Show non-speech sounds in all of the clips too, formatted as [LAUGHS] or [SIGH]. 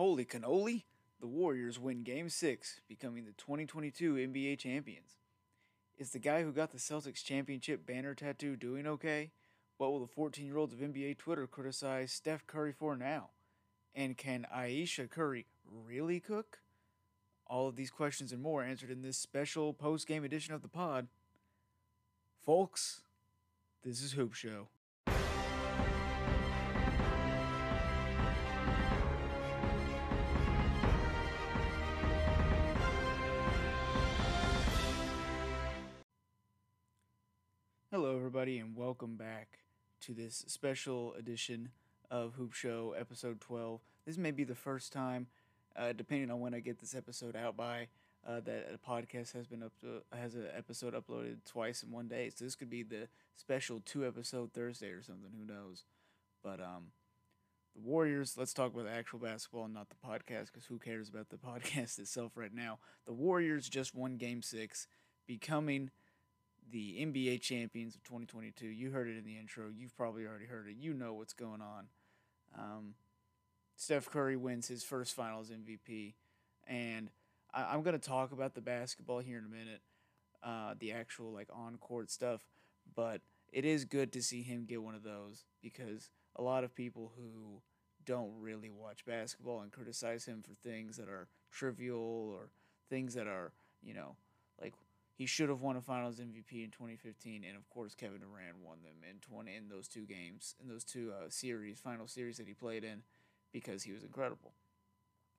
Holy cannoli! The Warriors win Game 6, becoming the 2022 NBA champions. Is the guy who got the Celtics championship banner tattoo doing okay? What will the 14 year olds of NBA Twitter criticize Steph Curry for now? And can Ayesha Curry really cook? All of these questions and more answered in this special post game edition of the pod. Folks, this is Hoop Show. Everybody, and welcome back to this special edition of Hoop Show, episode 12. This may be the first time, uh, depending on when I get this episode out by, uh, that a podcast has been up to, has an episode uploaded twice in one day. So this could be the special two episode Thursday or something. Who knows? But um, the Warriors. Let's talk about the actual basketball and not the podcast, because who cares about the [LAUGHS] podcast itself right now? The Warriors just won Game Six, becoming the NBA champions of 2022. You heard it in the intro. You've probably already heard it. You know what's going on. Um, Steph Curry wins his first Finals MVP, and I, am going to talk about the basketball here in a minute, uh, the actual like on court stuff. But it is good to see him get one of those because a lot of people who don't really watch basketball and criticize him for things that are trivial or things that are you know like he should have won a Finals MVP in 2015, and of course Kevin Durant won them in 20 in those two games, in those two uh, series, final series that he played in, because he was incredible.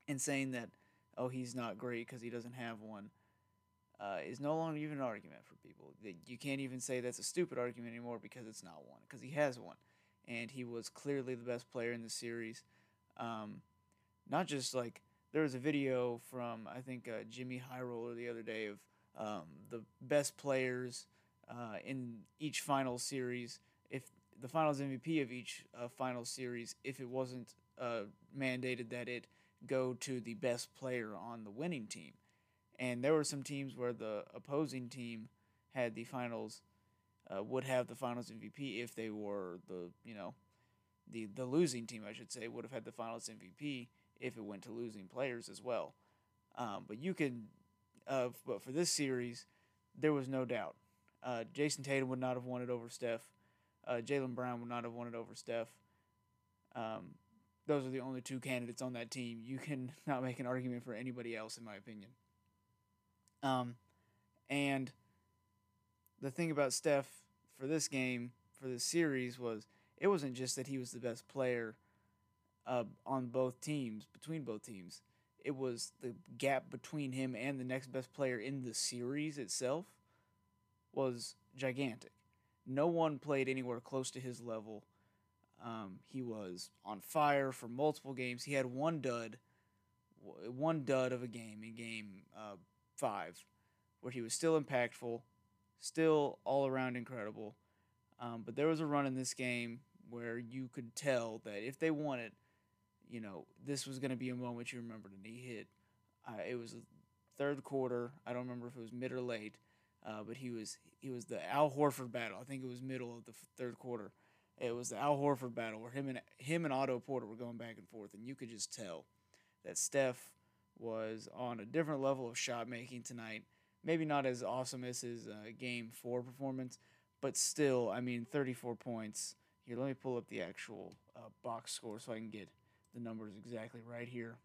And saying that, oh, he's not great because he doesn't have one, uh, is no longer even an argument for people. You can't even say that's a stupid argument anymore because it's not one, because he has one, and he was clearly the best player in the series. Um, not just like there was a video from I think uh, Jimmy High Roller the other day of um, the best players uh, in each final series. If the finals MVP of each uh, final series, if it wasn't uh, mandated that it go to the best player on the winning team, and there were some teams where the opposing team had the finals uh, would have the finals MVP if they were the you know the the losing team I should say would have had the finals MVP if it went to losing players as well. Um, but you can uh, but for this series, there was no doubt. Uh, Jayson Tatum would not have won it over Steph. Uh, Jaylen Brown would not have won it over Steph. Um, those are the only two candidates on that team. You can [LAUGHS] not make an argument for anybody else, in my opinion. Um, and the thing about Steph for this game, for this series, was it wasn't just that he was the best player uh, on both teams, between both teams it was the gap between him and the next best player in the series itself was gigantic. No one played anywhere close to his level. Um, he was on fire for multiple games. He had one dud, one dud of a game in game uh, five, where he was still impactful, still all around incredible. Um, but there was a run in this game where you could tell that if they it, you know, this was going to be a moment you remembered, and he hit. Uh, it was third quarter. I don't remember if it was mid or late, uh, but he was he was the Al Horford battle. I think it was middle of the third quarter. It was the Al Horford battle where him and him and Otto Porter were going back and forth, and you could just tell that Steph was on a different level of shot making tonight. Maybe not as awesome as his uh, game four performance, but still, I mean, 34 points. Here, let me pull up the actual uh, box score so I can get the numbers exactly right here.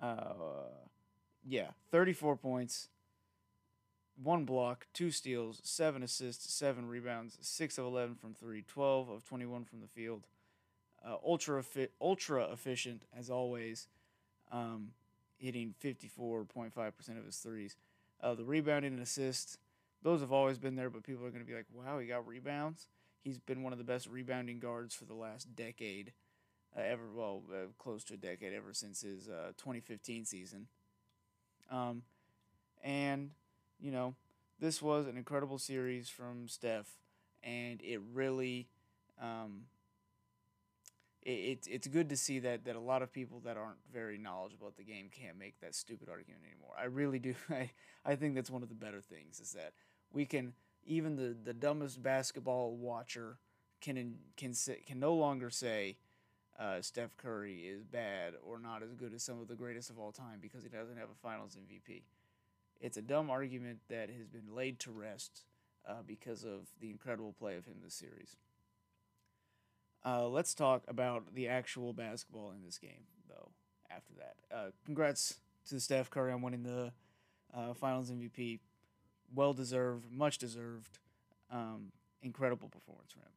Uh, yeah, 34 points, one block, two steals, seven assists, seven rebounds, six of 11 from three, 12 of 21 from the field. Uh, ultra ultra efficient as always, um, hitting 54.5% of his threes. Uh, the rebounding and assists, those have always been there, but people are going to be like, wow, he got rebounds he's been one of the best rebounding guards for the last decade, uh, ever well uh, close to a decade ever since his uh, 2015 season. Um, and you know, this was an incredible series from Steph, and it really. Um, it, it's good to see that, that a lot of people that aren't very knowledgeable at the game can't make that stupid argument anymore. I really do. [LAUGHS] I, I think that's one of the better things is that we can even the, the dumbest basketball watcher can can can no longer say uh, Steph Curry is bad or not as good as some of the greatest of all time because he doesn't have a Finals MVP. It's a dumb argument that has been laid to rest uh, because of the incredible play of him this series. Uh, let's talk about the actual basketball in this game, though. After that, uh, congrats to Steph Curry on winning the uh, Finals MVP. Well deserved, much deserved. Um, incredible performance from him.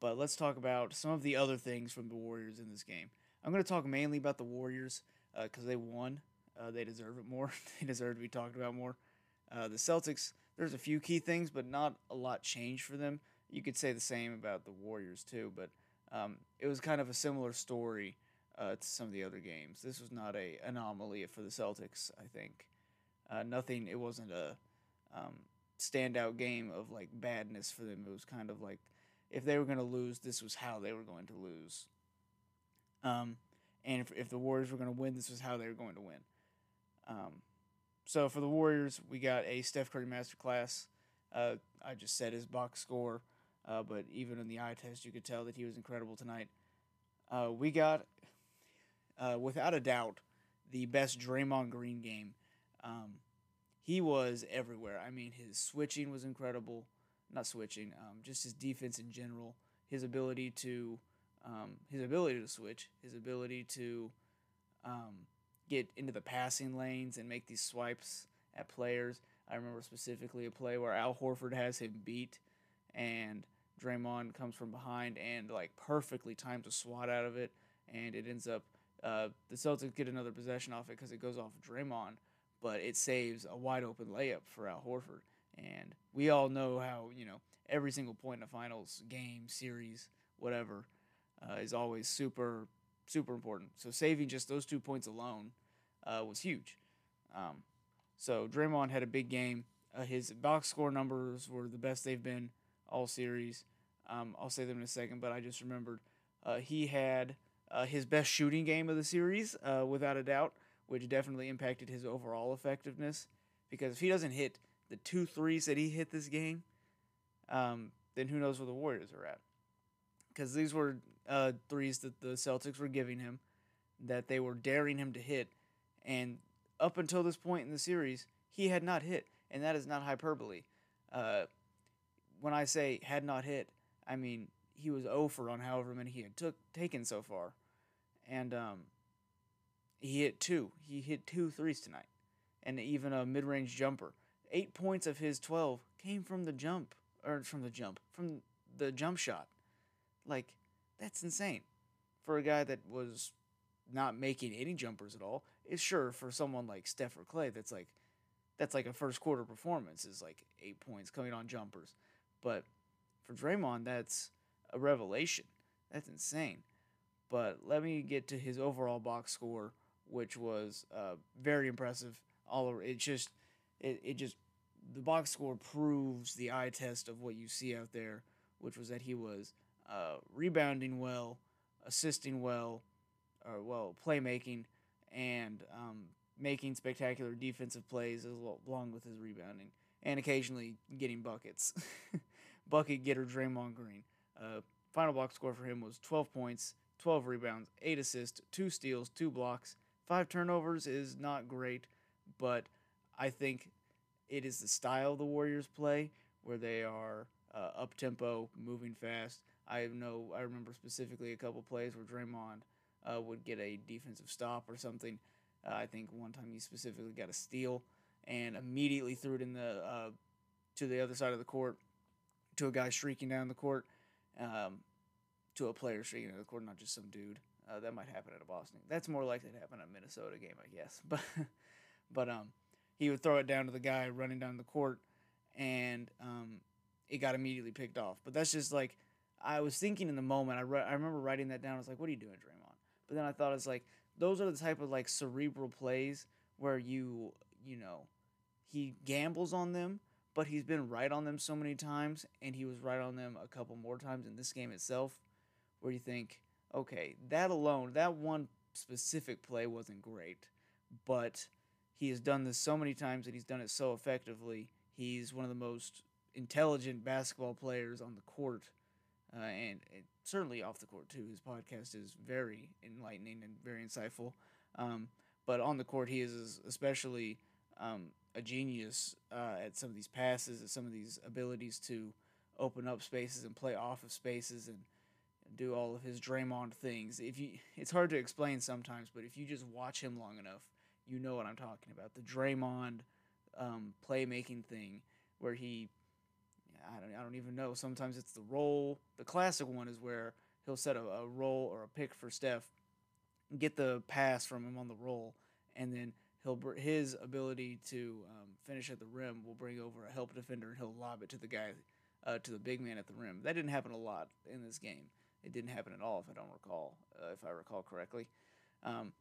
But let's talk about some of the other things from the Warriors in this game. I'm going to talk mainly about the Warriors because uh, they won. Uh, they deserve it more. [LAUGHS] they deserve to be talked about more. Uh, the Celtics, there's a few key things, but not a lot changed for them. You could say the same about the Warriors too, but um, it was kind of a similar story uh, to some of the other games. This was not a anomaly for the Celtics. I think uh, nothing. It wasn't a um, standout game of like badness for them. It was kind of like if they were going to lose, this was how they were going to lose. Um, and if, if the Warriors were going to win, this was how they were going to win. Um, so for the Warriors, we got a Steph Curry masterclass. Uh, I just said his box score, uh, but even in the eye test, you could tell that he was incredible tonight. Uh, we got, uh, without a doubt, the best Draymond Green game. Um, he was everywhere. I mean, his switching was incredible. Not switching, um, just his defense in general. His ability to, um, his ability to switch, his ability to um, get into the passing lanes and make these swipes at players. I remember specifically a play where Al Horford has him beat, and Draymond comes from behind and like perfectly times a swat out of it, and it ends up uh, the Celtics get another possession off it because it goes off of Draymond, but it saves a wide open layup for Al Horford. And we all know how you know every single point in a finals game, series, whatever, uh, is always super super important. So saving just those two points alone uh, was huge. Um, so Draymond had a big game. Uh, his box score numbers were the best they've been all series. Um, I'll say them in a second, but I just remembered uh, he had uh, his best shooting game of the series, uh, without a doubt, which definitely impacted his overall effectiveness. Because if he doesn't hit the two threes that he hit this game, um, then who knows where the Warriors are at? Because these were uh, threes that the Celtics were giving him, that they were daring him to hit, and up until this point in the series, he had not hit, and that is not hyperbole. Uh, when I say had not hit, I mean he was over on however many he had took taken so far, and um, he hit two. He hit two threes tonight, and even a mid-range jumper. Eight points of his twelve came from the jump, or from the jump, from the jump shot. Like that's insane for a guy that was not making any jumpers at all. It's sure for someone like Steph or Klay, that's like that's like a first quarter performance is like eight points coming on jumpers. But for Draymond, that's a revelation. That's insane. But let me get to his overall box score, which was uh, very impressive. All over, it just it, it just the box score proves the eye test of what you see out there, which was that he was uh, rebounding well, assisting well, or well playmaking, and um, making spectacular defensive plays as well, along with his rebounding, and occasionally getting buckets. [LAUGHS] Bucket getter Draymond Green. Uh, final box score for him was 12 points, 12 rebounds, 8 assists, 2 steals, 2 blocks. 5 turnovers is not great, but I think it is the style the Warriors play where they are uh, up tempo, moving fast. I know I remember specifically a couple plays where Draymond uh, would get a defensive stop or something. Uh, I think one time he specifically got a steal and immediately threw it in the uh, to the other side of the court to a guy streaking down the court, um, to a player streaking down the court, not just some dude. Uh, that might happen at a Boston. That's more likely to happen at a Minnesota game, I guess. [LAUGHS] But but um, he would throw it down to the guy running down the court, and um, it got immediately picked off. But that's just like I was thinking in the moment. I re- I remember writing that down. I was like, "What are you doing, Draymond?" But then I thought it's like those are the type of like cerebral plays where you you know he gambles on them, but he's been right on them so many times, and he was right on them a couple more times in this game itself, where you think, okay, that alone, that one specific play wasn't great, but he has done this so many times and he's done it so effectively. He's one of the most intelligent basketball players on the court uh, and certainly off the court too. His podcast is very enlightening and very insightful. Um, but on the court, he is especially um, a genius uh, at some of these passes, at some of these abilities to open up spaces and play off of spaces and do all of his Draymond things. If you, it's hard to explain sometimes, but if you just watch him long enough, you know what I'm talking about. The Draymond um, playmaking thing, where he, I don't, I don't even know. Sometimes it's the roll. The classic one is where he'll set a, a roll or a pick for Steph, get the pass from him on the roll, and then he'll his ability to um, finish at the rim will bring over a help defender and he'll lob it to the guy, uh, to the big man at the rim. That didn't happen a lot in this game. It didn't happen at all, if I don't recall, uh, if I recall correctly. Um,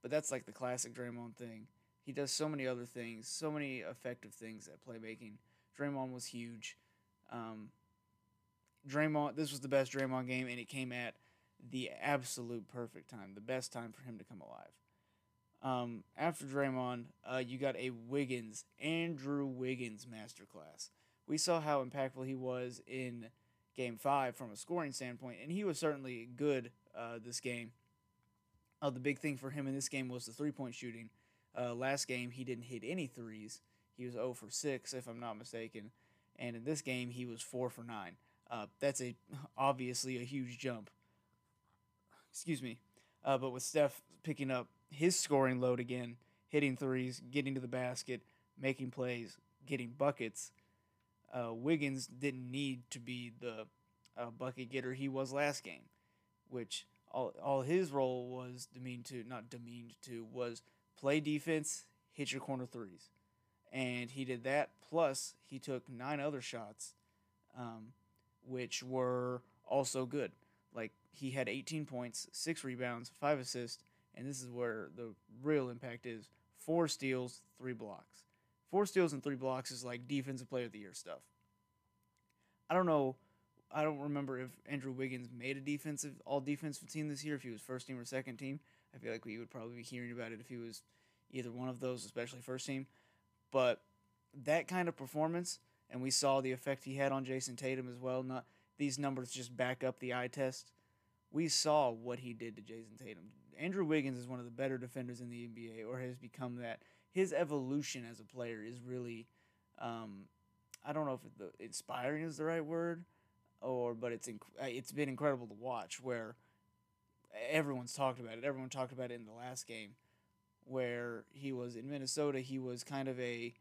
but that's like the classic Draymond thing. He does so many other things, so many effective things at playmaking. Draymond was huge. Um, Draymond, this was the best Draymond game, and it came at the absolute perfect time, the best time for him to come alive. Um, after Draymond, uh, you got a Wiggins, Andrew Wiggins masterclass. We saw how impactful he was in game five from a scoring standpoint, and he was certainly good uh, this game. Uh, the big thing for him in this game was the three point shooting. Uh, last game, he didn't hit any threes. He was 0 for 6, if I'm not mistaken. And in this game, he was 4 for 9. Uh, that's a obviously a huge jump. Excuse me. Uh, but with Steph picking up his scoring load again, hitting threes, getting to the basket, making plays, getting buckets, uh, Wiggins didn't need to be the uh, bucket getter he was last game, which all, all his role was demeaned to, not demeaned to, was play defense, hit your corner threes. And he did that, plus he took nine other shots, um, which were also good. Like he had 18 points, six rebounds, five assists, and this is where the real impact is four steals, three blocks. Four steals and three blocks is like defensive player of the year stuff. I don't know. I don't remember if Andrew Wiggins made a defensive all defensive team this year, if he was first team or second team. I feel like we would probably be hearing about it if he was either one of those, especially first team. But that kind of performance, and we saw the effect he had on Jayson Tatum as well. Not these numbers just back up the eye test. We saw what he did to Jayson Tatum. Andrew Wiggins is one of the better defenders in the NBA, or has become that his evolution as a player is really, um, I don't know if the inspiring is the right word, or but it's inc- uh, it's been incredible to watch. Where everyone's talked about it. Everyone talked about it in the last game, where he was in Minnesota. He was kind of a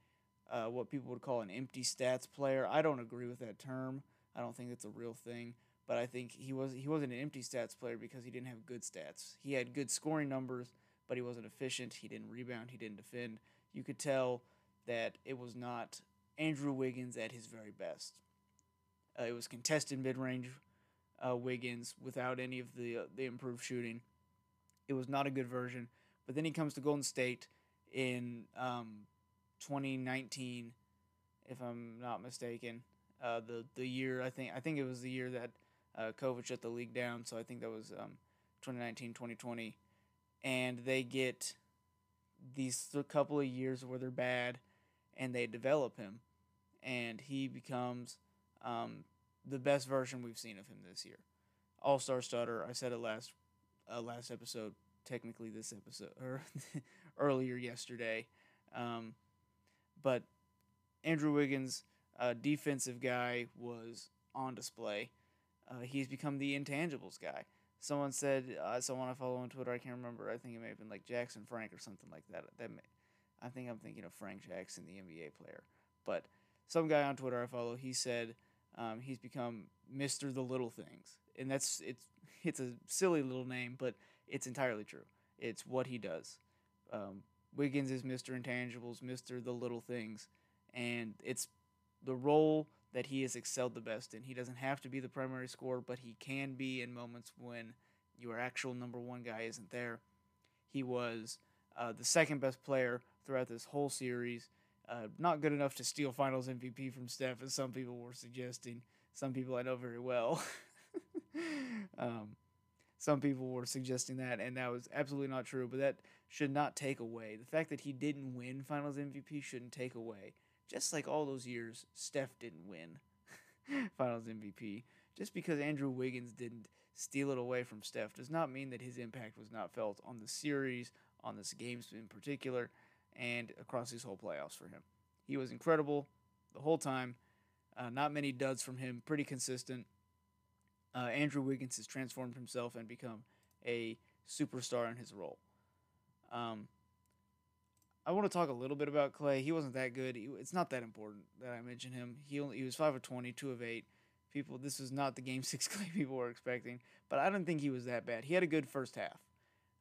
uh, what people would call an empty stats player. I don't agree with that term. I don't think it's a real thing. But I think he was he wasn't an empty stats player because he didn't have good stats. He had good scoring numbers but he wasn't efficient. He didn't rebound. He didn't defend. You could tell that it was not Andrew Wiggins at his very best. Uh, it was contested mid range uh, Wiggins without any of the uh, the improved shooting. It was not a good version. But then he comes to Golden State in um, 2019, if I'm not mistaken. Uh, the the year I think I think it was the year that uh, COVID shut the league down. So I think that was um, 2019 2020 and they get these couple of years where they're bad and they develop him. And he becomes um, the best version we've seen of him this year. All-star starter i said it last uh, last episode technically this episode [LAUGHS] or earlier yesterday. Um, but andrew wiggins uh, defensive guy was on display. Uh, he's become the intangibles guy someone said uh, someone I follow on Twitter. I can't remember. I think it may have been like Jackson Frank or something like that. That may, I think I'm thinking of Frank Jackson, the NBA player. But some guy on Twitter I follow, he said um, he's become Mister the Little Things, and that's it's it's a silly little name, but it's entirely true. It's what he does. Um, Wiggins is Mister Intangibles, Mister the Little Things, and it's the role that he has excelled the best in. He doesn't have to be the primary scorer, but he can be in moments when your actual number one guy isn't there. He was uh, the second best player throughout this whole series. Uh, not good enough to steal Finals MVP from Steph, as some people were suggesting. Some people I know very well. [LAUGHS] um, some people were suggesting that, and that was absolutely not true. But that should not take away the fact that he didn't win Finals MVP. Shouldn't take away just like all those years, Steph didn't win [LAUGHS] Finals MVP. just because Andrew Wiggins didn't steal it away from Steph does not mean that his impact was not felt on the series, on this games in particular, and across these whole playoffs for him. He was incredible the whole time. Uh, not many duds from him, pretty consistent. Uh, Andrew Wiggins has transformed himself and become a superstar in his role. Um, I want to talk a little bit about Klay. He wasn't that good. He, it's not that important that I mention him. He only, he was five of 20, two of eight. People, this was not the game [LAUGHS] six Klay people were expecting, but I don't think he was that bad. He had a good first half.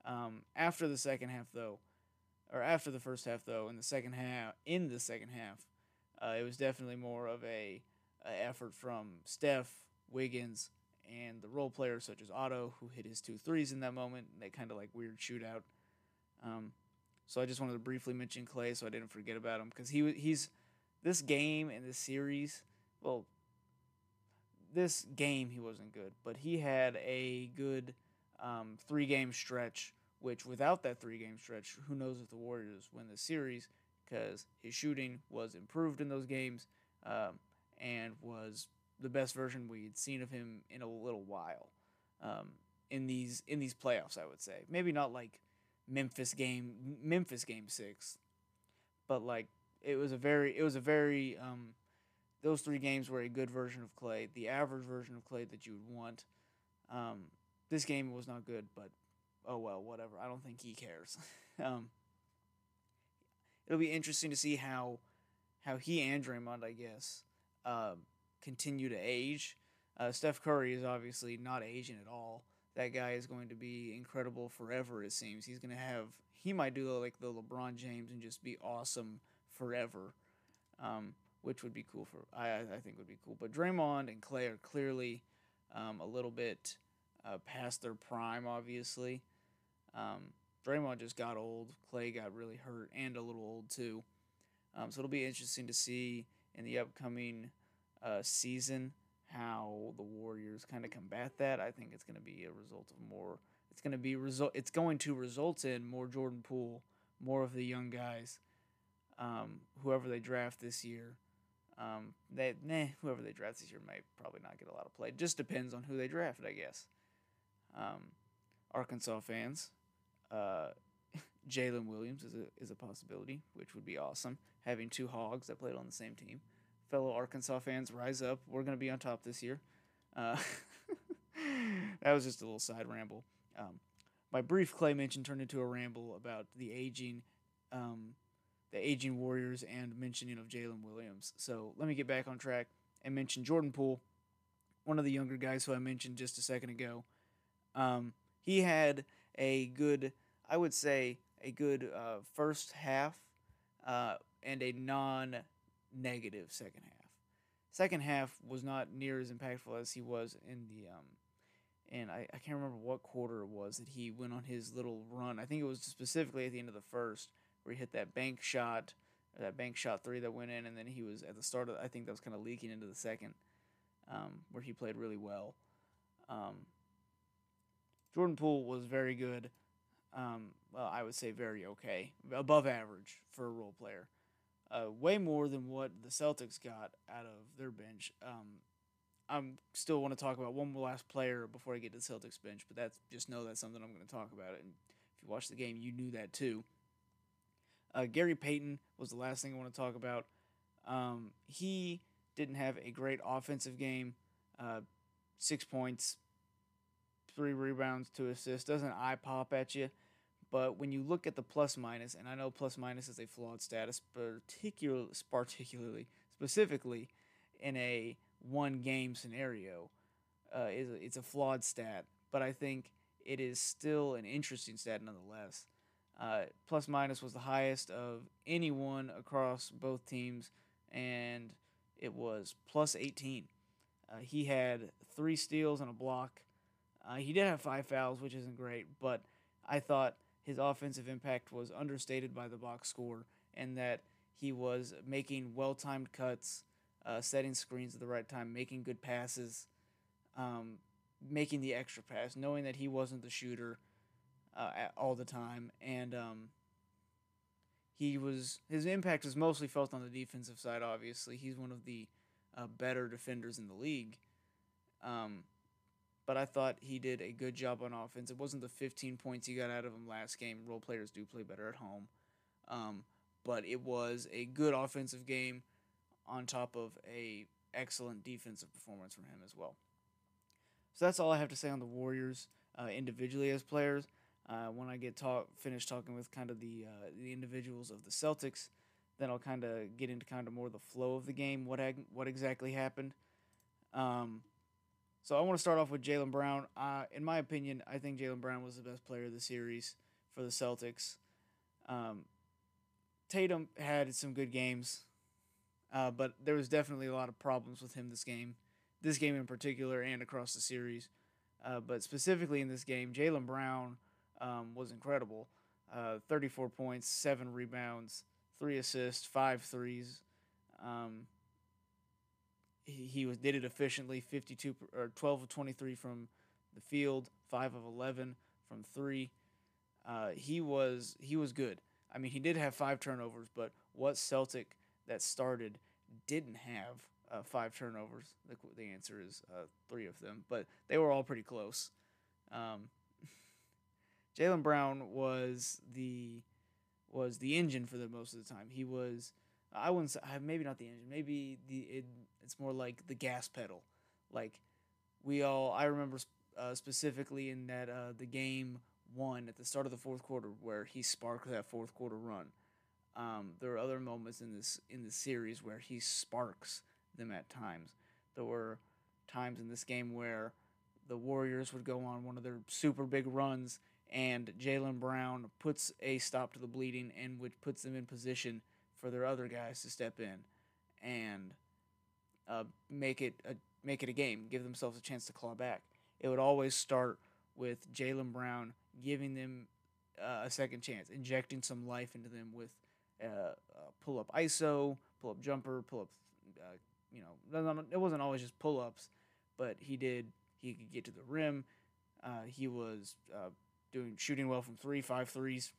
Um, after the second half, though, or after the first half, though, in the second half, in the second half, uh, it was definitely more of a, a effort from Steph, Wiggins, and the role players such as Otto, who hit his two threes in that moment. That kind of like weird shootout. Um, so I just wanted to briefly mention Klay so I didn't forget about him because he he's this game and this series. Well, this game he wasn't good, but he had a good um, three game stretch. Which without that three game stretch, who knows if the Warriors win the series? Because his shooting was improved in those games um, and was the best version we'd seen of him in a little while. Um, in these in these playoffs, I would say maybe not like Memphis game Memphis game six, but like it was a very it was a very um, those three games were a good version of Klay, the average version of Klay that you would want. Um, this game was not good, but oh well, whatever. I don't think he cares. [LAUGHS] um, it'll be interesting to see how how he and Draymond, I guess, uh, continue to age. Uh, Steph Curry is obviously not aging at all. That guy is going to be incredible forever. It seems he's going to have. He might do like the LeBron James and just be awesome forever, um, which would be cool for. I I think would be cool. But Draymond and Klay are clearly um, a little bit uh, past their prime. Obviously, um, Draymond just got old. Klay got really hurt and a little old too. Um, so it'll be interesting to see in the upcoming uh, season how the Warriors kind of combat that. I think it's going to be a result of more. It's going to be result. It's going to result in more Jordan Poole, more of the young guys, um, whoever they draft this year. Um, they nah, whoever they draft this year might probably not get a lot of play. just depends on who they drafted, I guess. Um, Arkansas fans, uh, [LAUGHS] Jalen Williams is a is a possibility, which would be awesome. Having two hogs that played on the same team fellow Arkansas fans, rise up. We're going to be on top this year. Uh, [LAUGHS] that was just a little side ramble. Um, my brief Klay mention turned into a ramble about the aging, um, the aging Warriors and mentioning of Jalen Williams. So let me get back on track and mention Jordan Poole, one of the younger guys who I mentioned just a second ago. Um, he had a good, I would say, a good uh, first half uh, and a non negative second half. Second half was not near as impactful as he was in the um, and I, I can't remember what quarter it was that he went on his little run. I think it was specifically at the end of the first where he hit that bank shot, that bank shot three that went in, and then he was at the start of I think that was kind of leaking into the second, um, where he played really well. Um, Jordan Poole was very good. Um, well, I would say very okay, above average for a role player uh, way more than what the Celtics got out of their bench. Um, I'm still want to talk about one last player before I get to the Celtics bench, but that's just know that's something I'm going to talk about. And if you watch the game, you knew that too. Uh, Gary Payton was the last thing I want to talk about. Um, he didn't have a great offensive game. Uh, six points, three rebounds, two assists. Doesn't eye pop at you. But when you look at the plus minus, and I know plus minus is a flawed status, particularly, particularly specifically in a one game scenario, uh, is it's a flawed stat. But I think it is still an interesting stat nonetheless. Uh, plus minus was the highest of anyone across both teams, and it was plus 18. Uh, he had three steals and a block. Uh, he did have five fouls, which isn't great, but I thought his offensive impact was understated by the box score and that he was making well timed cuts, uh, setting screens at the right time, making good passes, um, making the extra pass, knowing that he wasn't the shooter uh, all the time. And um, he was his impact was mostly felt on the defensive side, obviously. He's one of the uh, better defenders in the league. Um, but I thought he did a good job on offense. It wasn't the 15 points he got out of him last game. Role players do play better at home. Um, but it was a good offensive game on top of a excellent defensive performance from him as well. So that's all I have to say on the Warriors uh, individually as players. Uh, when I get talk finished talking with kind of the uh, the individuals of the Celtics, then I'll kind of get into kind of more the flow of the game, what ag- what exactly happened. Um, so I want to start off with Jaylen Brown. Uh, in my opinion, I think Jaylen Brown was the best player of the series for the Celtics. Um, Tatum had some good games, uh, but there was definitely a lot of problems with him this game, this game in particular, and across the series. Uh, but specifically in this game, Jaylen Brown um, was incredible. Uh, 34 points, seven rebounds, three assists, five threes. Um, he, was did it efficiently, 52 or 12 of 23 from the field, five of 11 from three. Uh, he was he was good. I mean, he did have five turnovers, but what Celtic that started didn't have uh, five turnovers. The, the answer is uh, three of them, but they were all pretty close. Um, [LAUGHS] Jaylen Brown was the was the engine for the most of the time. He was I wouldn't say maybe not the engine, maybe the it's more like the gas pedal. Like we all I remember uh, specifically in that uh, the game one at the start of the fourth quarter where he sparked that fourth quarter run. Um, there are other moments in this in the series where he sparks them at times. There were times in this game where the Warriors would go on one of their super big runs and Jaylen Brown puts a stop to the bleeding and which puts them in position for their other guys to step in and uh, make it a make it a game, give themselves a chance to claw back. It would always start with Jaylen Brown giving them uh, a second chance, injecting some life into them with uh, uh pull up ISO, pull up jumper, pull up. Uh, you know, it wasn't always just pull ups, but he did. He could get to the rim. Uh, he was doing shooting well from three, five threes.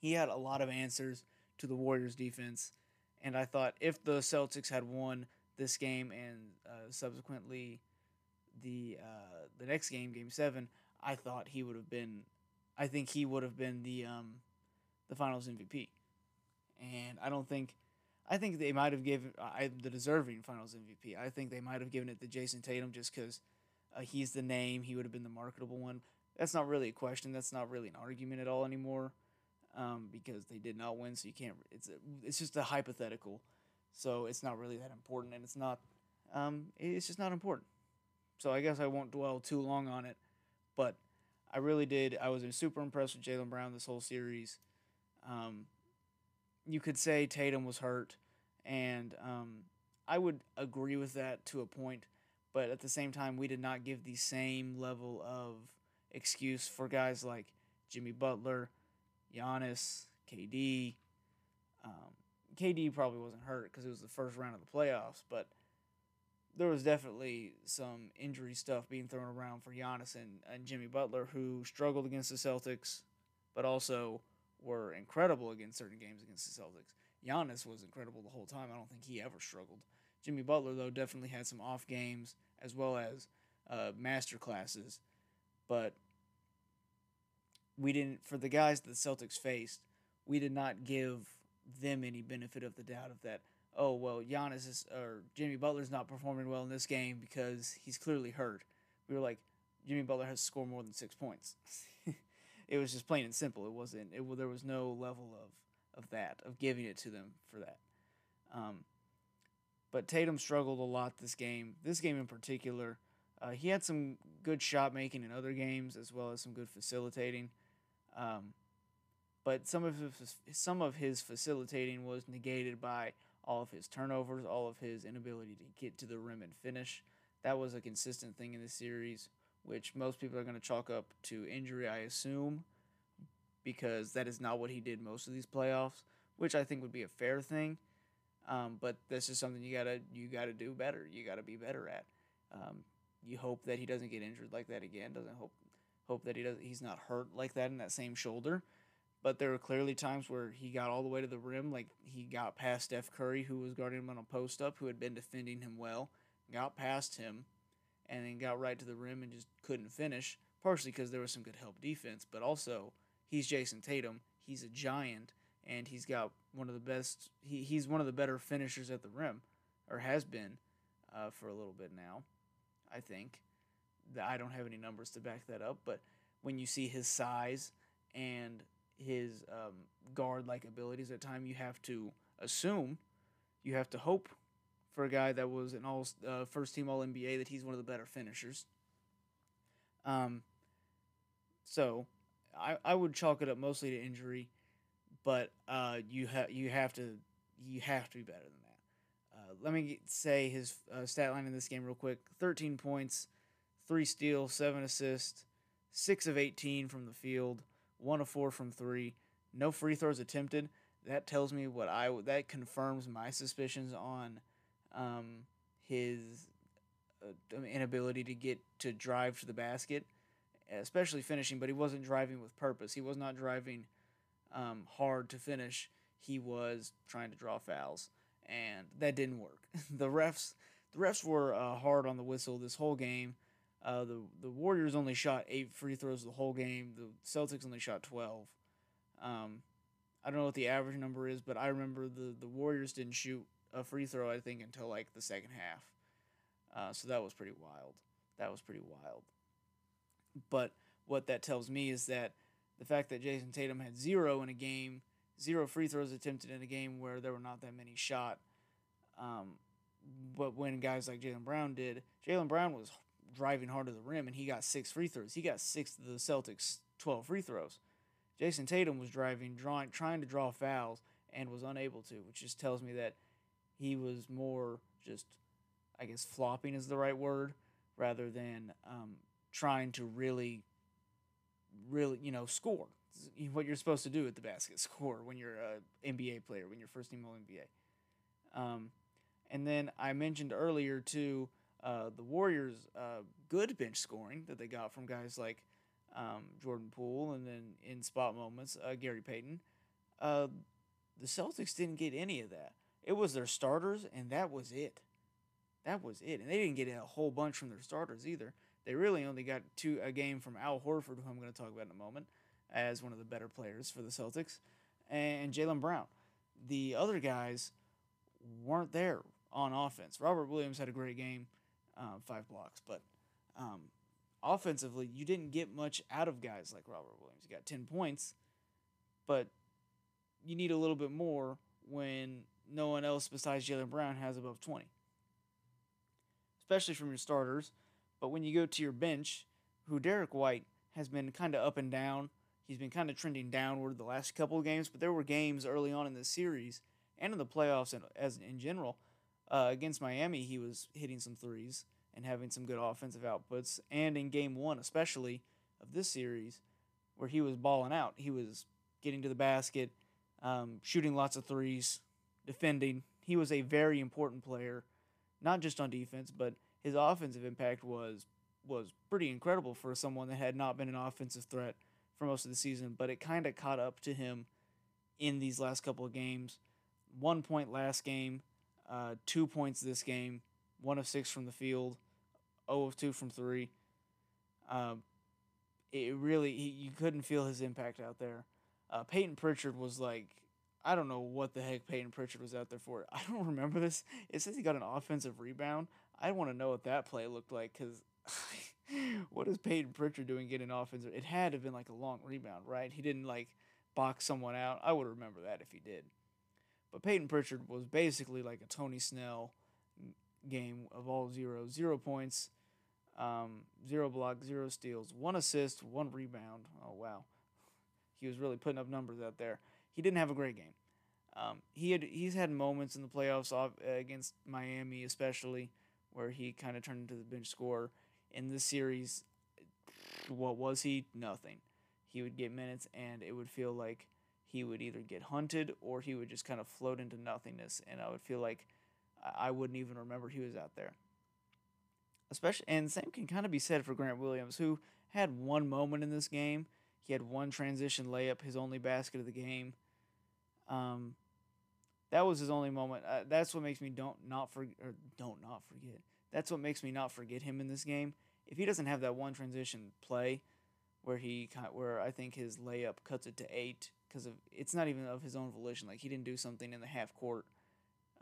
He had a lot of answers to the Warriors defense, and I thought if the Celtics had won this game and uh, subsequently the uh, the next game, Game Seven, I thought he would have been. I think he would have been the um, the Finals MVP, and I don't think. I think they might have given the deserving Finals MVP. I think they might have given it to Jayson Tatum just because uh, he's the name. He would have been the marketable one that's not really a question. That's not really an argument at all anymore, um, because they did not win. So you can't. It's a, it's just a hypothetical. So it's not really that important, and it's not. Um, it's just not important. So I guess I won't dwell too long on it, but I really did. I was super impressed with Jaylen Brown this whole series. Um, you could say Tatum was hurt, and um, I would agree with that to a point. But at the same time, we did not give the same level of excuse for guys like Jimmy Butler, Giannis, KD. Um, KD probably wasn't hurt because it was the first round of the playoffs, but there was definitely some injury stuff being thrown around for Giannis and, and Jimmy Butler, who struggled against the Celtics, but also were incredible against certain games against the Celtics. Giannis was incredible the whole time. I don't think he ever struggled. Jimmy Butler, though, definitely had some off games as well as uh, master classes but we didn't for the guys that the Celtics faced, we did not give them any benefit of the doubt of that. Oh well, Giannis is or Jimmy Butler's not performing well in this game because he's clearly hurt. We were like, Jimmy Butler has scored more than six points. [LAUGHS] it was just plain and simple. It wasn't. It there was no level of of that of giving it to them for that. Um, but Tatum struggled a lot this game. This game in particular, uh, he had some good shot making in other games as well as some good facilitating. Um, but some of his, some of his facilitating was negated by all of his turnovers, all of his inability to get to the rim and finish. That was a consistent thing in the series, which most people are going to chalk up to injury, I assume, because that is not what he did most of these playoffs, which I think would be a fair thing. Um, but this is something you gotta you gotta do better. You gotta be better at. Um, you hope that he doesn't get injured like that again. Doesn't hope hope that he does he's not hurt like that in that same shoulder. But there were clearly times where he got all the way to the rim, like he got past Steph Curry, who was guarding him on a post up, who had been defending him well, got past him, and then got right to the rim and just couldn't finish. Partially because there was some good help defense, but also he's Jayson Tatum. He's a giant, and he's got one of the best. He, he's one of the better finishers at the rim, or has been uh, for a little bit now. I think. I don't have any numbers to back that up, but when you see his size and his um, guard like abilities at time, you have to assume, you have to hope for a guy that was an all uh, first team All NBA that he's one of the better finishers. Um, so I, I would chalk it up mostly to injury, but uh, you have you have to you have to be better than that. Uh, let me get, say his uh, stat line in this game real quick: thirteen points, three steals, seven assists, six of eighteen from the field, one of four from three, no free throws attempted. That tells me what I that confirms my suspicions on um, his uh, inability to get to drive to the basket especially finishing, but he wasn't driving with purpose. He was not driving um, hard to finish. He was trying to draw fouls, and that didn't work. [LAUGHS] the refs, the refs were uh, hard on the whistle this whole game. Uh, the the Warriors only shot eight free throws the whole game. The Celtics only shot twelve. Um, I don't know what the average number is, but I remember the the Warriors didn't shoot a free throw. I think until like the second half. Uh, so that was pretty wild. That was pretty wild. But what that tells me is that the fact that Jayson Tatum had zero in a game, zero free throws attempted in a game where there were not that many shot, um, but when guys like Jaylen Brown did, Jaylen Brown was driving hard to the rim and he got six free throws. He got six of the Celtics' 12 free throws. Jayson Tatum was driving, drawing, trying to draw fouls and was unable to, which just tells me that he was more just, I guess, flopping is the right word, rather than um, trying to really, really, you know, score. What you're supposed to do at the basket, [LAUGHS] score when you're an NBA player, when you're first team All NBA. Um, and then I mentioned earlier too uh, the Warriors' uh, good bench scoring that they got from guys like um, Jordan Poole and then in spot moments uh, Gary Payton. Uh, the Celtics didn't get any of that. It was their starters, and that was it. That was it, and they didn't get a whole bunch from their starters either. They really only got two a game from Al Horford, who I'm going to talk about in a moment, as one of the better players for the Celtics, and Jaylen Brown. The other guys weren't there on offense. Robert Williams had a great game, uh, five blocks, but um, offensively, you didn't get much out of guys like Robert Williams. You got 10 points, but you need a little bit more when no one else besides Jaylen Brown has above 20. Especially from your starters. But when you go to your bench, who Derrick White has been kind of up and down. He's been kind of trending downward the last couple of games, but there were games early on in the series and in the playoffs and as in general uh, against Miami, he was hitting some threes and having some good offensive outputs. And in game one, especially of this series, where he was balling out, he was getting to the basket, um, shooting lots of threes, defending. He was a very important player, not just on defense, but his offensive impact was was pretty incredible for someone that had not been an offensive threat for most of the season, but it kind of caught up to him in these last couple of games. One point last game, uh, two points this game, one of six from the field, 0 of two from three. Um, it really, he, you couldn't feel his impact out there. Uh, Payton Pritchard was like, I don't know what the heck Payton Pritchard was out there for. [LAUGHS] I don't remember this. It says he got an offensive rebound. I want to know what that play looked like because [LAUGHS] what is Payton Pritchard doing getting offensive? It had to have been like a long rebound, right? He didn't like box someone out. I would remember that if he did. But Payton Pritchard was basically like a Tony Snell game of all zero, zero points, um, zero blocks, zero steals, one assist, one rebound. Oh wow, he was really putting up numbers out there. He didn't have a great game. Um, he had he's had moments in the playoffs off, uh, against Miami, especially where he kind of turned into the bench scorer. In this series, what was he? Nothing. He would get minutes, and it would feel like he would either get hunted or he would just kind of float into nothingness, and I would feel like I wouldn't even remember he was out there. Especially, and same can kind of be said for Grant Williams, who had one moment in this game. He had one transition layup, his only basket of the game. Um, that was his only moment. Uh, that's what makes me don't not for or don't not forget. that's what makes me not forget him in this game. If he doesn't have that one transition play where he where I think his layup cuts it to eight because of it's not even of his own volition. Like he didn't do something in the half court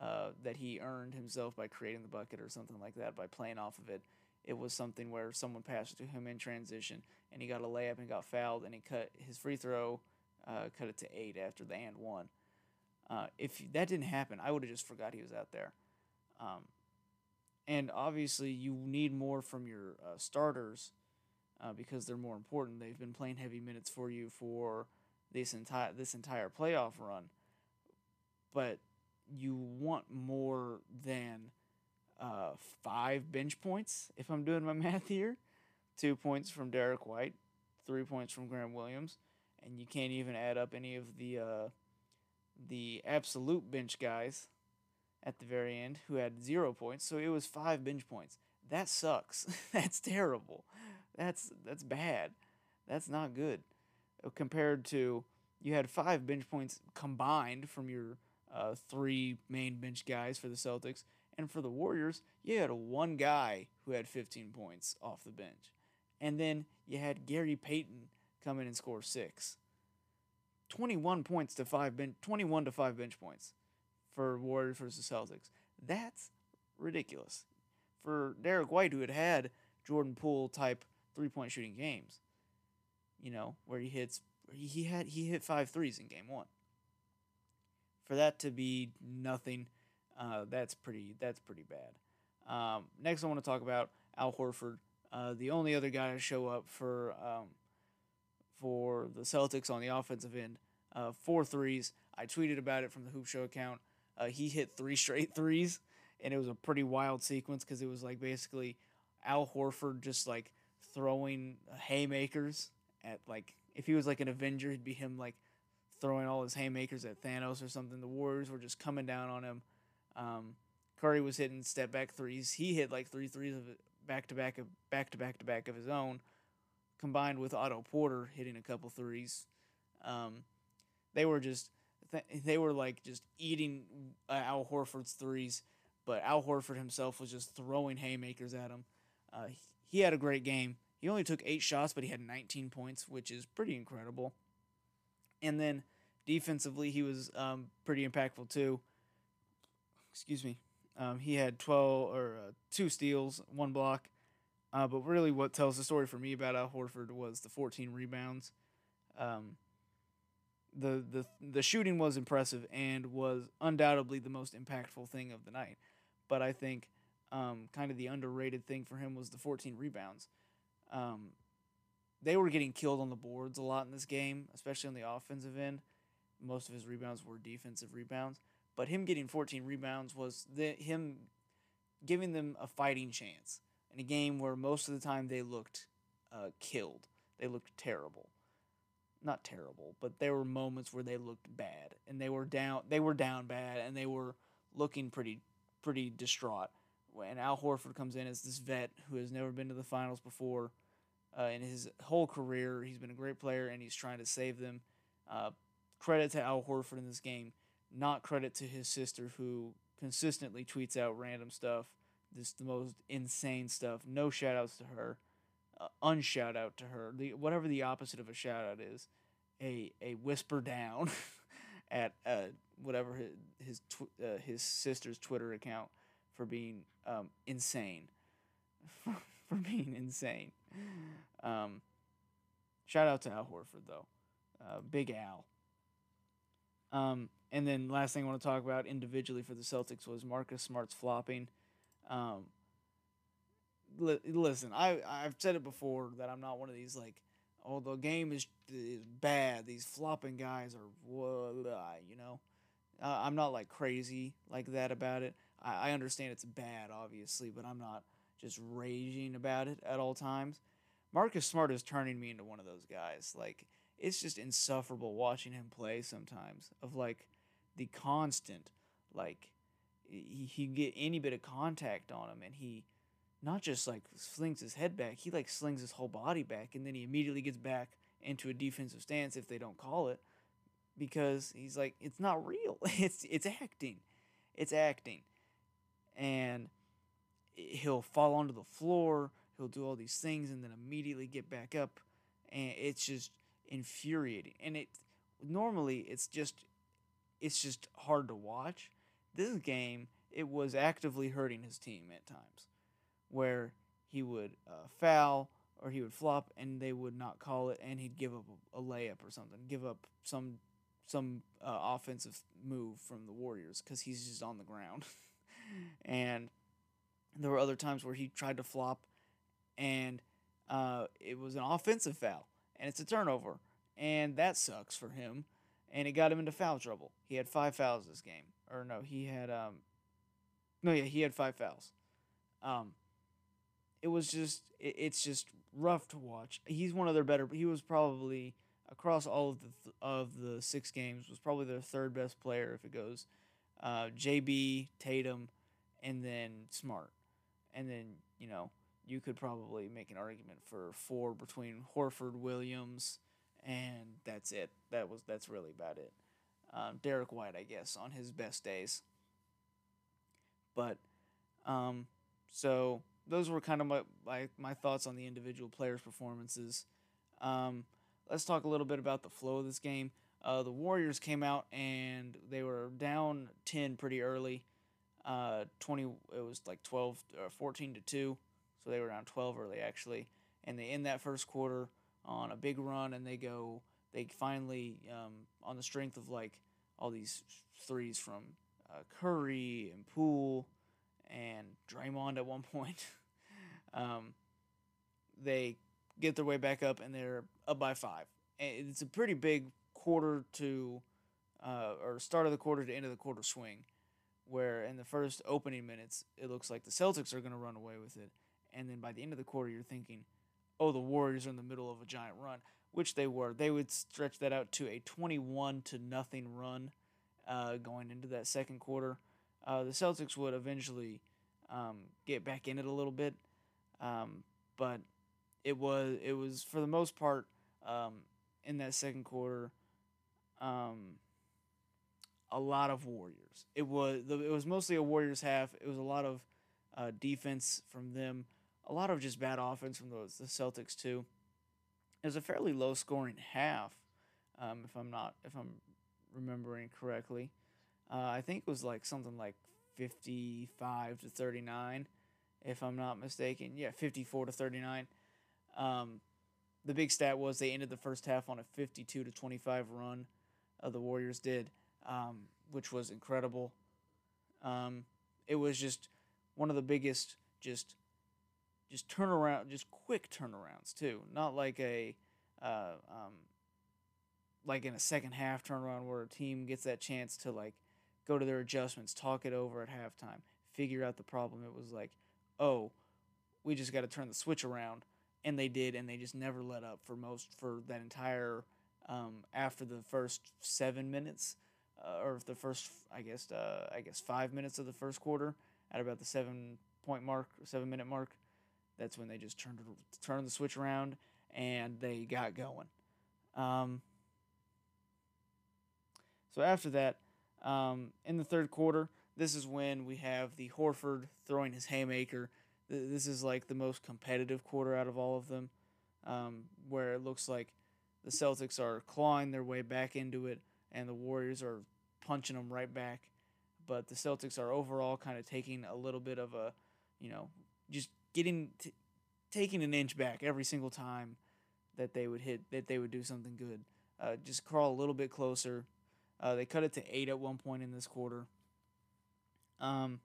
uh, that he earned himself by creating the bucket or something like that by playing off of it. It was something where someone passed to him in transition and he got a layup and got fouled and he cut his free throw, uh, cut it to eight after the and one. Uh, if that didn't happen, I would have just forgot he was out there. Um, and obviously, you need more from your uh, starters uh, because they're more important. They've been playing heavy minutes for you for this entire this entire playoff run, but you want more than uh, five bench points. If I'm doing my [LAUGHS] math here, two points from Derrick White, three points from Grant Williams, and you can't even add up any of the uh, the absolute bench guys at the very end who had zero points. So it was five bench points. That sucks. [LAUGHS] that's terrible. That's that's bad. That's not good. Compared to you had five bench points combined from your uh, three main bench guys for the Celtics, and for the Warriors, you had one guy who had 15 points off the bench, and then you had Gary Payton come in and score six. 21 points to five bench, 21 to five bench points for Warriors versus Celtics. That's ridiculous. For Derrick White, who had had Jordan Poole type three point shooting games, you know, where he hits, he had he hit five threes in game one. For that to be nothing, uh, that's pretty that's pretty bad. Um, next, I want to talk about Al Horford, uh, the only other guy to show up for um, for the Celtics on the offensive end. Uh, four threes. I tweeted about it from the Hoop Show account. Uh, he hit three [LAUGHS] straight threes, and it was a pretty wild sequence because it was like basically Al Horford just like throwing haymakers at like if he was like an Avenger, it'd be him like throwing all his haymakers at Thanos or something. The Warriors were just coming down on him. Um, Curry was hitting step back threes. He hit like three threes of back to back of back to back to back of his own, combined with Otto Porter hitting a couple threes. Um, they were just they were like just eating uh, Al Horford's threes, but Al Horford himself was just throwing haymakers at him. Uh, he had a great game. He only took eight shots, but he had 19 points, which is pretty incredible. And then defensively, he was um, pretty impactful too. Excuse me. Um, he had 12 or uh, two steals, one block. Uh, but really, what tells the story for me about Al Horford was the 14 rebounds. Um, the the the shooting was impressive and was undoubtedly the most impactful thing of the night. But I think um, kind of the underrated thing for him was the 14 rebounds. Um, they were getting killed on the boards a lot in this game, especially on the offensive end. Most of his rebounds were defensive rebounds, but him getting 14 rebounds was the, him giving them a fighting chance in a game where most of the time they looked uh, killed. They looked terrible not terrible, but there were moments where they looked bad and they were down they were down bad and they were looking pretty pretty distraught. When Al Horford comes in as this vet who has never been to the finals before uh, in his whole career, he's been a great player and he's trying to save them. Uh, credit to Al Horford in this game, not credit to his sister who consistently tweets out random stuff, this the most insane stuff. No shout outs to her uh, unshout out to her, the whatever the opposite of a shout out is, a a whisper down [LAUGHS] at uh, whatever his his, tw- uh, his sister's Twitter account for being um, insane, [LAUGHS] for, being insane. Um, shout out to Al Horford though, uh, Big Al. Um, and then last thing I want to talk about individually for the Celtics was Marcus Smart's flopping. Um, li- listen, I I've said it before that I'm not one of these like, oh the game is is bad. These flopping guys are you know. Uh, I'm not like crazy like that about it. I, I understand it's bad, obviously, but I'm not just raging about it at all times. Marcus Smart is turning me into one of those guys. Like it's just insufferable watching him play sometimes. Of like the constant, like he, he get any bit of contact on him and he not just like slings his head back, he like slings his whole body back and then he immediately gets back into a defensive stance if they don't call it because he's like it's not real. [LAUGHS] It's it's acting. It's acting. And he'll fall onto the floor, he'll do all these things, and then immediately get back up, and it's just infuriating. And it normally it's just it's just hard to watch. This game it was actively hurting his team at times, where he would uh, foul or he would flop and they would not call it, and he'd give up a, layup or something, give up some some uh, offensive move from the Warriors because he's just on the ground. [LAUGHS] and there were other times where he tried to flop, and uh, it was an offensive foul, and it's a turnover, and that sucks for him, and it got him into foul trouble. He had five fouls this game, or no, he had um, no, yeah, he had five fouls. Um, it was just, it, it's just rough to watch. He's one of their better. He was probably across all of the th- of the six games was probably their third best player if it goes uh, JB Tatum and then Smart. And then you know you could probably make an argument for four between Horford Williams and that's it. That was that's really about it. Um, Derrick White I guess on his best days. But um, so those were kind of my, my, my thoughts on the individual players performances. Um, let's talk a little bit about the flow of this game. Uh, the Warriors came out and they were down 10 pretty early. Uh, 20, it was like 12 or uh, 14 to 2. So they were down 12 early actually. And they end that first quarter on a big run and they go, they finally, um, on the strength of like all these threes from uh, Curry and Poole and Draymond at one [LAUGHS] point, um, they get their way back up, and they're up by five. And it's a pretty big quarter to, uh, or start of the quarter to end of the quarter swing, where in the first opening minutes it looks like the Celtics are going to run away with it, and then by the end of the quarter you're thinking, oh, the Warriors are in the middle of a giant run, which they were. They would stretch that out to a 21 to nothing run, uh, going into that second quarter. Uh, the Celtics would eventually um, get back in it a little bit, um, but it was it was for the most part um, in that second quarter um, a lot of Warriors. It was it was mostly a Warriors half. It was a lot of uh, defense from them, a lot of just bad offense from those the Celtics too. It was a fairly low scoring half, um, if I'm not if I'm remembering correctly. Uh, I think it was like something like fifty five to thirty nine, if I'm not mistaken. Yeah, fifty four to thirty nine. Um, the big stat was they ended the first half on a 52 to 25 run. Uh, the Warriors did, um, which was incredible. Um, it was just one of the biggest, just, just turnaround, just quick turnarounds too. Not like a, uh, um, like in a second half turnaround where a team gets that chance to like go to their adjustments, talk it over at halftime, figure out the problem. It was like, oh, we just got to turn the switch around and they did, and they just never let up for most for that entire um, after the first seven minutes, uh, or the first I guess uh, I guess five minutes of the first quarter, at about the seven point mark, seven minute mark. That's when they just turned turned the switch around and they got going. Um, so after that, um, in the third quarter, this is when we have the Horford throwing his haymaker this is like the most competitive quarter out of all of them, um, where it looks like the Celtics are clawing their way back into it, and the Warriors are punching them right back. But the Celtics are overall kind of taking a little bit of a, you know, just getting t- taking an inch back every single time that they would hit that they would do something good. Uh, just crawl a little bit closer. Uh, they cut it to eight at one point in this quarter. Um,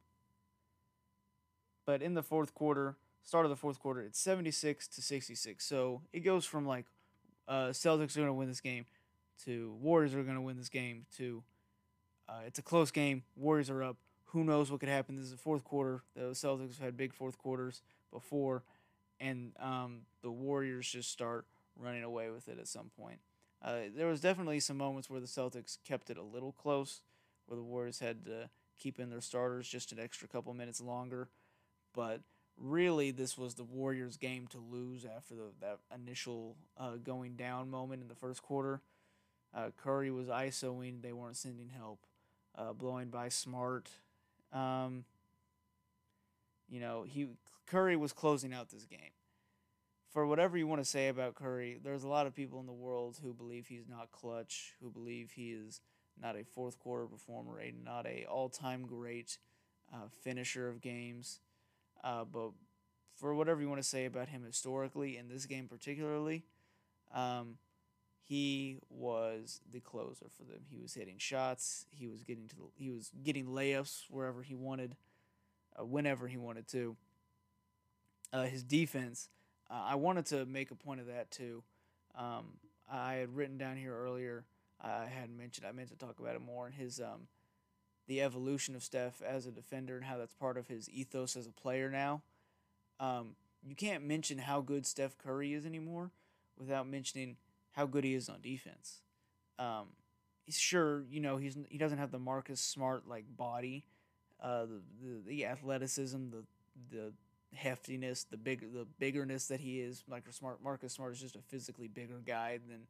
but in the fourth quarter, start of the fourth quarter, it's 76 to 66. So it goes from like uh, Celtics are going to win this game to Warriors are going to win this game to uh, it's a close game. Warriors are up. Who knows what could happen? This is the fourth quarter. The Celtics have had big fourth quarters before, and um, the Warriors just start running away with it at some point. Uh, there was definitely some moments where the Celtics kept it a little close, where the Warriors had to keep in their starters just an extra couple minutes longer but really this was the Warriors' game to lose after the, that initial uh, going down moment in the first quarter. Uh, Curry was ISOing; they weren't sending help. Uh, blowing by Smart. Um, You know, he Curry was closing out this game. For whatever you want to say about Curry, there's a lot of people in the world who believe he's not clutch, who believe he is not a fourth quarter performer, a not a all time great uh, finisher of games. Uh, but for whatever you want to say about him historically, in this game particularly, um, he was the closer for them. He was hitting shots. He was getting to the, he was getting layups wherever he wanted, uh, whenever he wanted to. Uh, his defense, uh, I wanted to make a point of that too. Um, I had written down here earlier. I hadn't mentioned. I meant to talk about it more. And his um, the evolution of Steph as a defender and how that's part of his ethos as a player now. Um, you can't mention how good Steph Curry is anymore without mentioning how good he is on defense. Um, he's sure, you know, he's he doesn't have the Marcus Smart like body, uh, the, the the athleticism, the the heftiness, the big the biggerness that he is. Like Smart, Marcus Smart is just a physically bigger guy than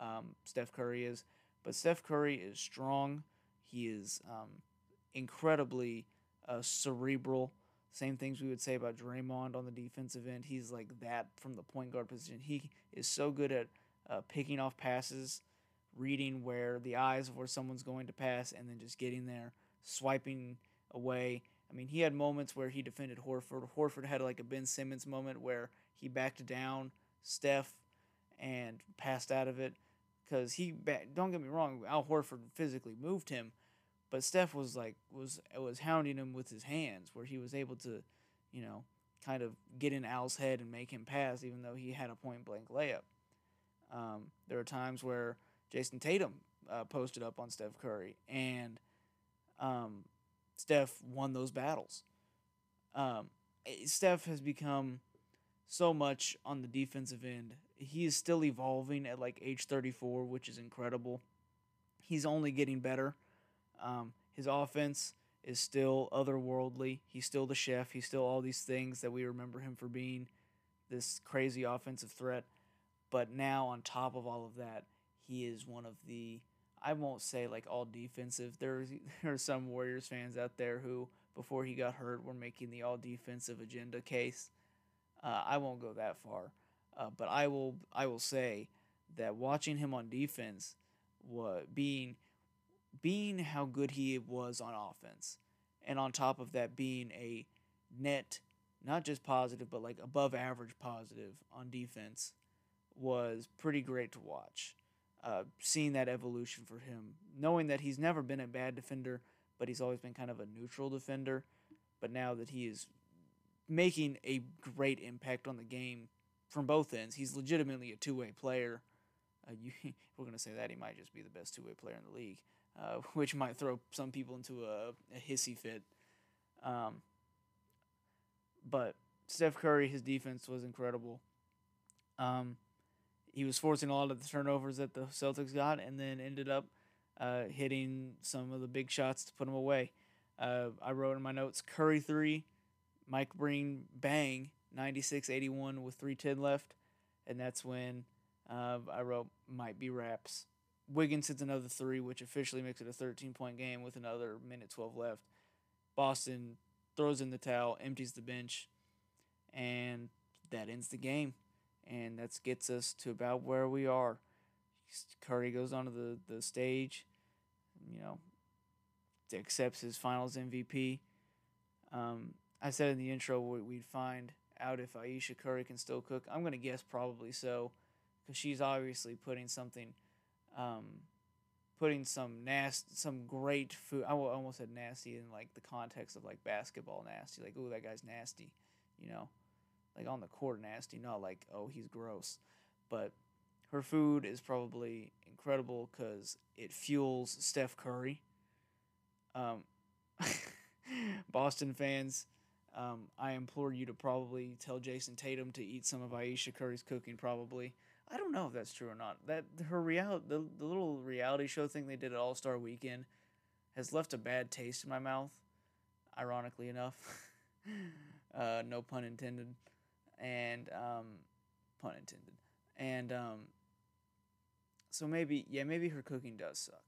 um, Steph Curry is. But Steph Curry is strong. He is um, incredibly uh, cerebral. Same things we would say about Draymond on the defensive end. He's like that from the point guard position. He is so good at uh, picking off passes, reading where the eyes of where someone's going to pass, and then just getting there, swiping away. I mean, he had moments where he defended Horford. Horford had like a Ben Simmons moment where he backed down Steph and passed out of it because he don't get me wrong, Al Horford physically moved him, but Steph was like was was hounding him with his hands, where he was able to, you know, kind of get in Al's head and make him pass, even though he had a point blank layup. Um, there are times where Jayson Tatum uh, posted up on Steph Curry, and um, Steph won those battles. Um, eh, Steph has become so much on the defensive end. He is still evolving at like age 34, which is incredible. He's only getting better. Um, his offense is still otherworldly. He's still the chef. He's still all these things that we remember him for being this crazy offensive threat. But now, on top of all of that, he is one of the I won't say like all defensive. There's [LAUGHS] there are some Warriors fans out there who before he got hurt were making the all defensive agenda case. Uh, I won't go that far, uh, but I will I will say that watching him on defense, what being being how good he was on offense, and on top of that being a net not just positive but like above average positive on defense was pretty great to watch. Uh, seeing that evolution for him, knowing that he's never been a bad defender, but he's always been kind of a neutral defender. But now that he is making a great impact on the game from both ends, he's legitimately a two way player. Uh, you, [LAUGHS] we're going to say that he might just be the best two way player in the league, uh, [LAUGHS] which might throw some people into a, a hissy fit. Um, but Steph Curry, his defense was incredible. Um, he was forcing a lot of the turnovers that the Celtics got, and then ended up uh, hitting some of the big shots to put them away. Uh, I wrote in my notes Curry three, Mike Breen bang 96-81 with 310 left, and that's when uh, I wrote might be wraps. Wiggins hits another three, which officially makes it a 13 point game with another minute 12 left. Boston throws in the towel, empties the bench, and that ends the game and that gets us to about where we are. Curry goes onto the, the stage, you know, accepts his finals MVP. Um, I said in the intro we'd find out if Ayesha Curry can still cook. I'm going to guess probably so, because she's obviously putting something, um, putting some nasty, some great food. I almost said nasty in like the context of like basketball nasty, like oh that guy's nasty, you know like on the court nasty, not like oh he's gross, but her food is probably incredible because it fuels Steph Curry. Um, [LAUGHS] Boston fans, um, I implore you to probably tell Jayson Tatum to eat some of Ayesha Curry's cooking. Probably, I don't know if that's true or not. That her reality, the, the little reality show thing they did at All Star Weekend, has left a bad taste in my mouth. Ironically enough, [LAUGHS] uh, no pun intended and um, pun intended. And um, so maybe yeah, maybe her cooking does suck.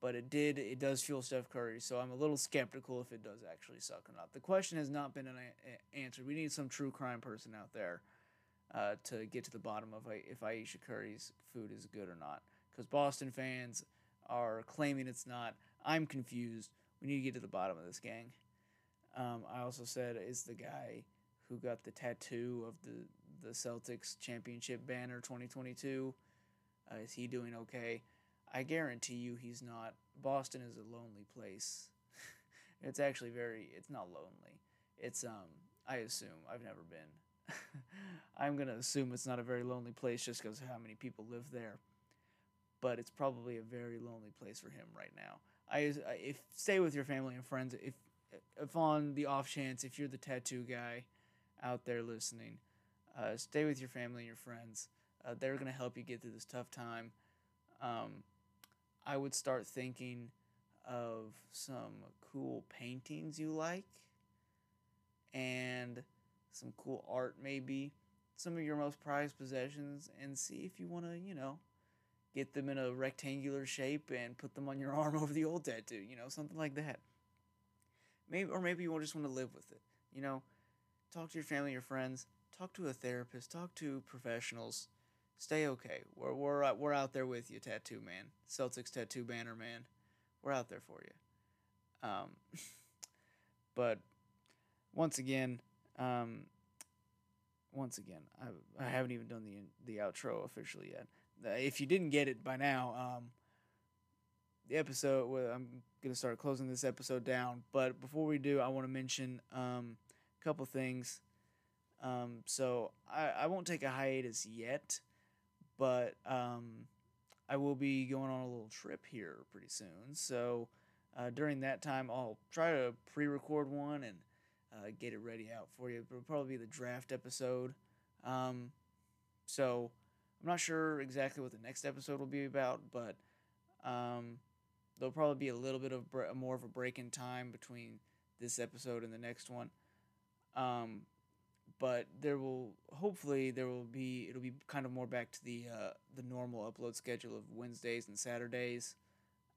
but it did it does fuel Steph Curry, so I'm a little skeptical if it does actually suck or not. The question has not been an a- answered. We need some true crime person out there uh, to get to the bottom of if Ayesha Curry's food is good or not, because Boston fans are claiming it's not. I'm confused. We need to get to the bottom of this, gang. Um, I also said is the guy who got the tattoo of the the Celtics championship banner 2022. Uh, is he doing okay? I guarantee you he's not. Boston is a lonely place. [LAUGHS] it's actually very. It's not lonely. It's um. I assume I've never been. [LAUGHS] I'm gonna assume it's not a very lonely place just because how many people live there. But it's probably a very lonely place for him right now. I if stay with your family and friends. If if on the off chance if you're the tattoo guy out there listening, uh, stay with your family and your friends. Uh, they're gonna help you get through this tough time. Um, I would start thinking of some cool paintings you like and some cool art maybe some of your most prized possessions and see if you want to you know get them in a rectangular shape and put them on your arm [LAUGHS] over the old tattoo you know something like that maybe or maybe you just want to live with it you know talk to your family your friends talk to a therapist talk to professionals stay okay. We're we're we're out there with you, tattoo man, Celtics tattoo banner man. We're out there for you. Um, [LAUGHS] but once again, um, once again, I I haven't even done the the outro officially yet. If you didn't get it by now, um, the episode. Well, I'm gonna start closing this episode down. But before we do, I want to mention um, couple things. Um, so I, I won't take a hiatus yet but um, I will be going on a little trip here pretty soon. So uh, during that time, I'll try to pre-record one and uh, get it ready out for you. It'll probably be the draft episode. Um, so I'm not sure exactly what the next episode will be about, but um, there'll probably be a little bit of more of a break in time between this episode and the next one. Um, but there will hopefully there will be it'll be kind of more back to the uh, the normal upload schedule of Wednesdays and Saturdays.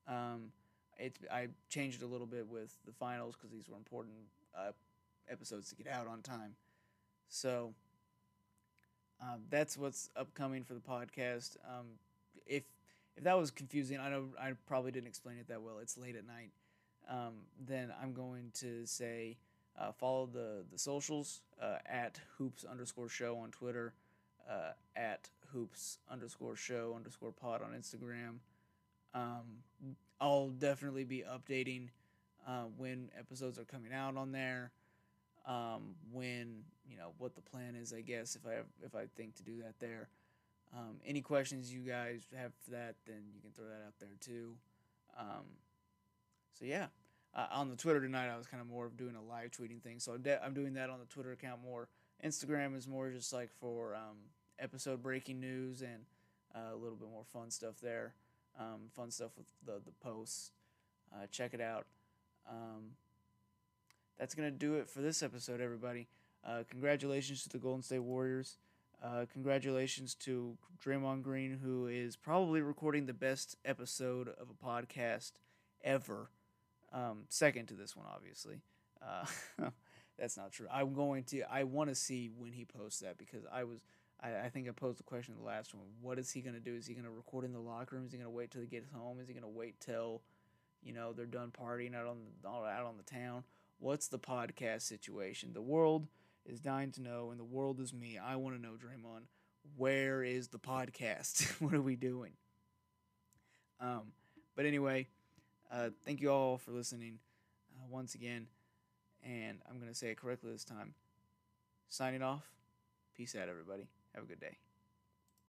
Um, it's I changed it a little bit with the finals because these were important uh, episodes to get out on time. So um, that's what's upcoming for the podcast. Um, if if that was confusing, I know I probably didn't explain it that well. It's late at night. Um, then I'm going to say uh, follow the the socials uh, at hoops underscore show on Twitter, uh, at hoops underscore show underscore pod on Instagram. Um, I'll definitely be updating uh, when episodes are coming out on there. Um, when you know what the plan is, I guess if I have, if I think to do that there. Um, any questions you guys have for that, then you can throw that out there too. Um, so yeah, uh, on the Twitter tonight, I was kind of more of doing a live tweeting thing. So I'm, de- I'm doing that on the Twitter account more. Instagram is more just like for um, episode breaking news and uh, a little bit more fun stuff there. Um, fun stuff with the, the posts. Uh, check it out. Um, that's going to do it for this episode, everybody. Uh, congratulations to the Golden State Warriors. Uh, congratulations to Draymond Green, who is probably recording the best episode of a podcast ever. Um, second to this one, obviously. Uh, [LAUGHS] that's not true. I'm going to. I want to see when he posts that because I was. I, I think I posed the question in the last one. What is he going to do? Is he going to record in the locker room? Is he going to wait till he gets home? Is he going to wait till, you know, they're done partying out on the out on the town? What's the podcast situation? The world is dying to know, and the world is me. I want to know, Draymond. Where is the podcast? [LAUGHS] what are we doing? Um, but anyway, uh, thank you all for listening uh, once again. And I'm going to say it correctly this time. Signing off. Peace out, everybody. Have a good day.